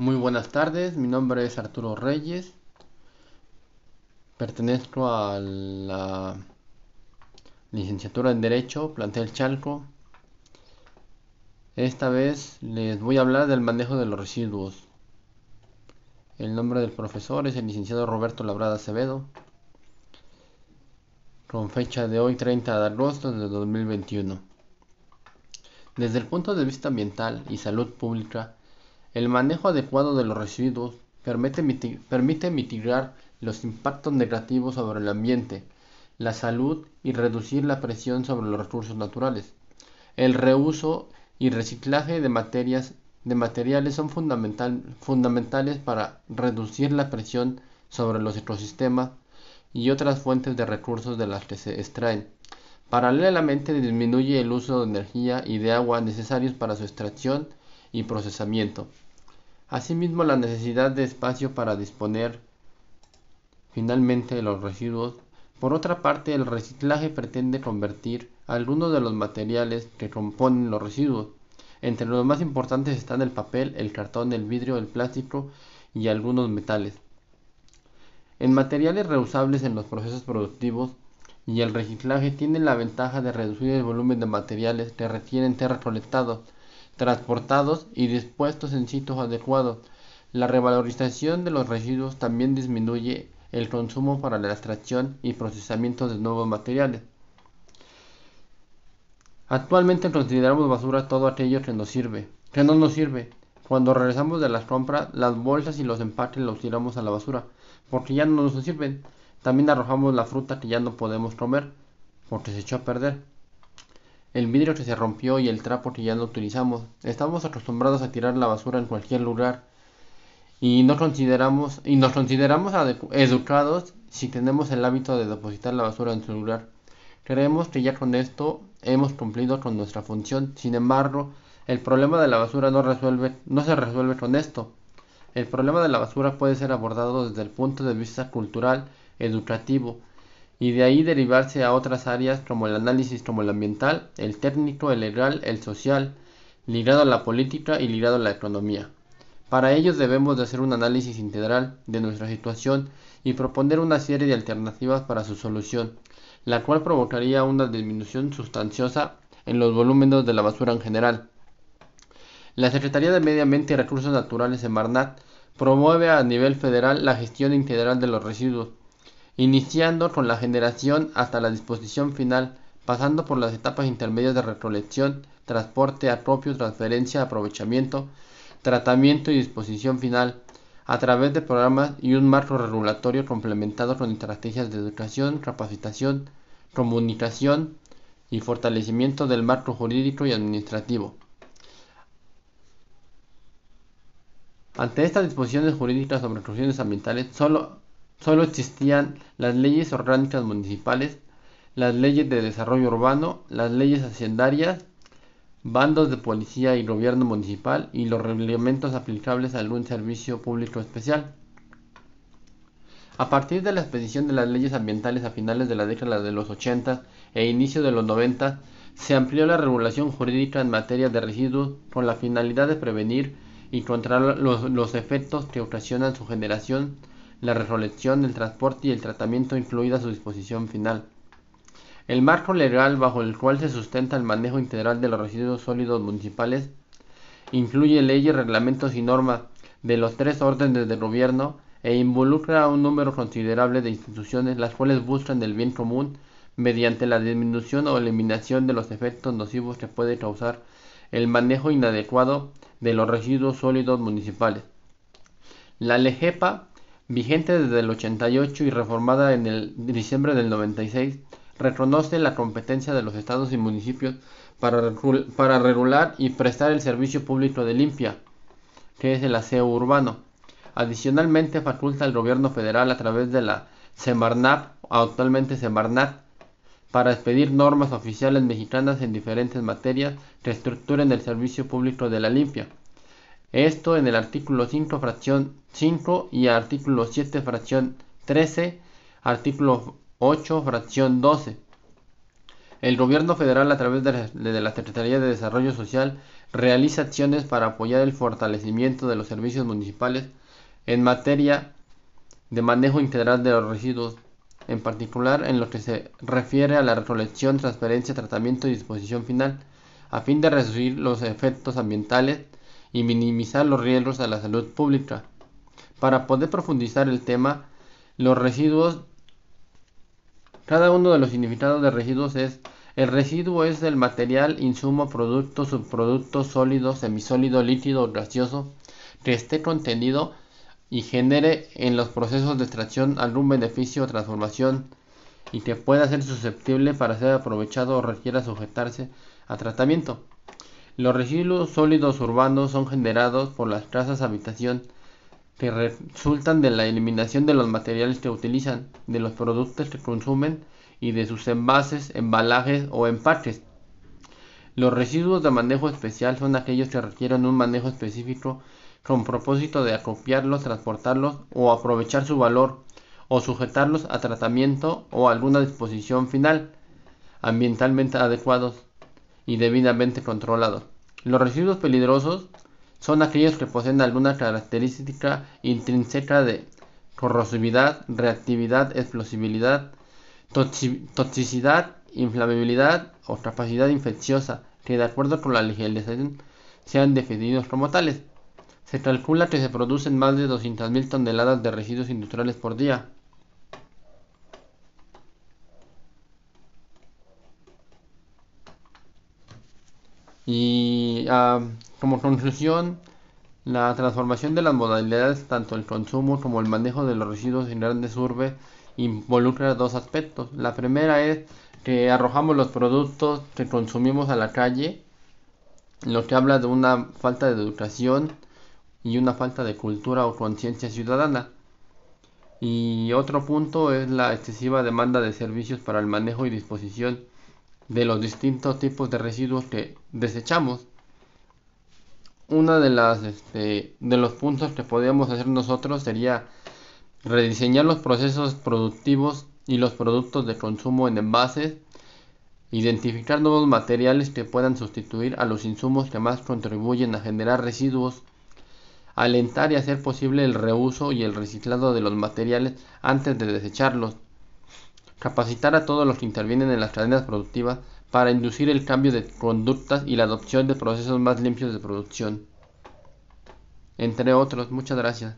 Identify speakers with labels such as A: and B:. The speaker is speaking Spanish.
A: Muy buenas tardes, mi nombre es Arturo Reyes, pertenezco a la licenciatura en Derecho, plantel Chalco. Esta vez les voy a hablar del manejo de los residuos. El nombre del profesor es el licenciado Roberto Labrada Acevedo, con fecha de hoy 30 de agosto de 2021. Desde el punto de vista ambiental y salud pública, el manejo adecuado de los residuos permite, mitigar los impactos negativos sobre el ambiente, la salud y reducir la presión sobre los recursos naturales. El reuso y reciclaje de, materiales son fundamentales para reducir la presión sobre los ecosistemas y otras fuentes de recursos de las que se extraen. Paralelamente disminuye el uso de energía y de agua necesarios para su extracción y procesamiento. Asimismo, la necesidad de espacio para disponer finalmente de los residuos. Por otra parte, el reciclaje pretende convertir algunos de los materiales que componen los residuos. Entre los más importantes están el papel, el cartón, el vidrio, el plástico y algunos metales. En materiales reusables en los procesos productivos y el reciclaje tienen la ventaja de reducir el volumen de materiales que retienen ser recolectados transportados y dispuestos en sitios adecuados. La revalorización de los residuos también disminuye el consumo para la extracción y procesamiento de nuevos materiales. Actualmente consideramos basura todo aquello que nos sirve, no nos sirve. Cuando regresamos de las compras, las bolsas y los empaques los tiramos a la basura, porque ya no nos sirven. También arrojamos la fruta que ya no podemos comer, porque se echó a perder el vidrio que se rompió y el trapo que ya no utilizamos. Estamos acostumbrados a tirar la basura en cualquier lugar y no consideramos y nos consideramos educados si tenemos el hábito de depositar la basura en su lugar. Creemos que ya con esto hemos cumplido con nuestra función. Sin embargo, el problema de la basura no resuelve no se resuelve con esto. El problema de la basura puede ser abordado desde el punto de vista cultural, educativo, y de ahí derivarse a otras áreas como el análisis como el ambiental, el técnico, el legal, el social, ligado a la política y ligado a la economía. Para ello debemos de hacer un análisis integral de nuestra situación y proponer una serie de alternativas para su solución, la cual provocaría una disminución sustanciosa en los volúmenes de la basura en general. La Secretaría de Medio Ambiente y Recursos Naturales en Marnat promueve a nivel federal la gestión integral de los residuos, iniciando con la generación hasta la disposición final, pasando por las etapas intermedias de recolección, transporte, acopio, transferencia, aprovechamiento, tratamiento y disposición final, a través de programas y un marco regulatorio complementado con estrategias de educación, capacitación, comunicación y fortalecimiento del marco jurídico y administrativo. Ante estas disposiciones jurídicas sobre cuestiones ambientales, solo Solo existían las leyes orgánicas municipales, las leyes de desarrollo urbano, las leyes hacendarias, bandos de policía y gobierno municipal y los reglamentos aplicables a algún servicio público especial. A partir de la expedición de las leyes ambientales a finales de la década de los 80 e inicio de los 90, se amplió la regulación jurídica en materia de residuos con la finalidad de prevenir y controlar los, los efectos que ocasionan su generación la recolección, el transporte y el tratamiento incluida su disposición final. El marco legal bajo el cual se sustenta el manejo integral de los residuos sólidos municipales incluye leyes, reglamentos y normas de los tres órdenes de gobierno e involucra a un número considerable de instituciones las cuales buscan el bien común mediante la disminución o eliminación de los efectos nocivos que puede causar el manejo inadecuado de los residuos sólidos municipales. La LEGEPA vigente desde el 88 y reformada en el diciembre del 96, reconoce la competencia de los estados y municipios para, regular y prestar el servicio público de limpia, que es el aseo urbano. Adicionalmente faculta al gobierno federal a través de la Semarnat, actualmente Semarnat, para expedir normas oficiales mexicanas en diferentes materias que estructuren el servicio público de la limpia. Esto en el artículo 5 fracción 5 y artículo 7 fracción 13, artículo 8 fracción 12. El gobierno federal, a través de la Secretaría de Desarrollo Social, realiza acciones para apoyar el fortalecimiento de los servicios municipales en materia de manejo integral de los residuos, en particular en lo que se refiere a la recolección, transferencia, tratamiento y disposición final, a fin de reducir los efectos ambientales y minimizar los riesgos a la salud pública. Para poder profundizar el tema, los residuos cada uno de los significados de residuos es el residuo es el material, insumo, producto, subproducto, sólido, semisólido, líquido o gaseoso que esté contenido y genere en los procesos de extracción algún beneficio o transformación y que pueda ser susceptible para ser aprovechado o requiera sujetarse a tratamiento. Los residuos sólidos urbanos son generados por las casas habitación que resultan de la eliminación de los materiales que utilizan, de los productos que consumen y de sus envases, embalajes o empaques. Los residuos de manejo especial son aquellos que requieren un manejo específico con propósito de acopiarlos, transportarlos o aprovechar su valor o sujetarlos a tratamiento o alguna disposición final ambientalmente adecuados y debidamente controlados. Los residuos peligrosos son aquellos que poseen alguna característica intrínseca de corrosividad, reactividad, explosibilidad, toxicidad, inflamabilidad o capacidad infecciosa, que de acuerdo con la legislación sean definidos como tales. Se calcula que se producen más de 200.000 toneladas de residuos industriales por día. Y ah, como conclusión, la transformación de las modalidades, tanto el consumo como el manejo de los residuos en grandes urbes, involucra dos aspectos. La primera es que arrojamos los productos que consumimos a la calle, lo que habla de una falta de educación y una falta de cultura o conciencia ciudadana. Y otro punto es la excesiva demanda de servicios para el manejo y disposición de los distintos tipos de residuos que desechamos. Uno de, las, este, de los puntos que podríamos hacer nosotros sería rediseñar los procesos productivos y los productos de consumo en envases, identificar nuevos materiales que puedan sustituir a los insumos que más contribuyen a generar residuos, alentar y hacer posible el reuso y el reciclado de los materiales antes de desecharlos, capacitar a todos los que intervienen en las cadenas productivas para inducir el cambio de conductas y la adopción de procesos más limpios de producción. Entre otros, muchas gracias.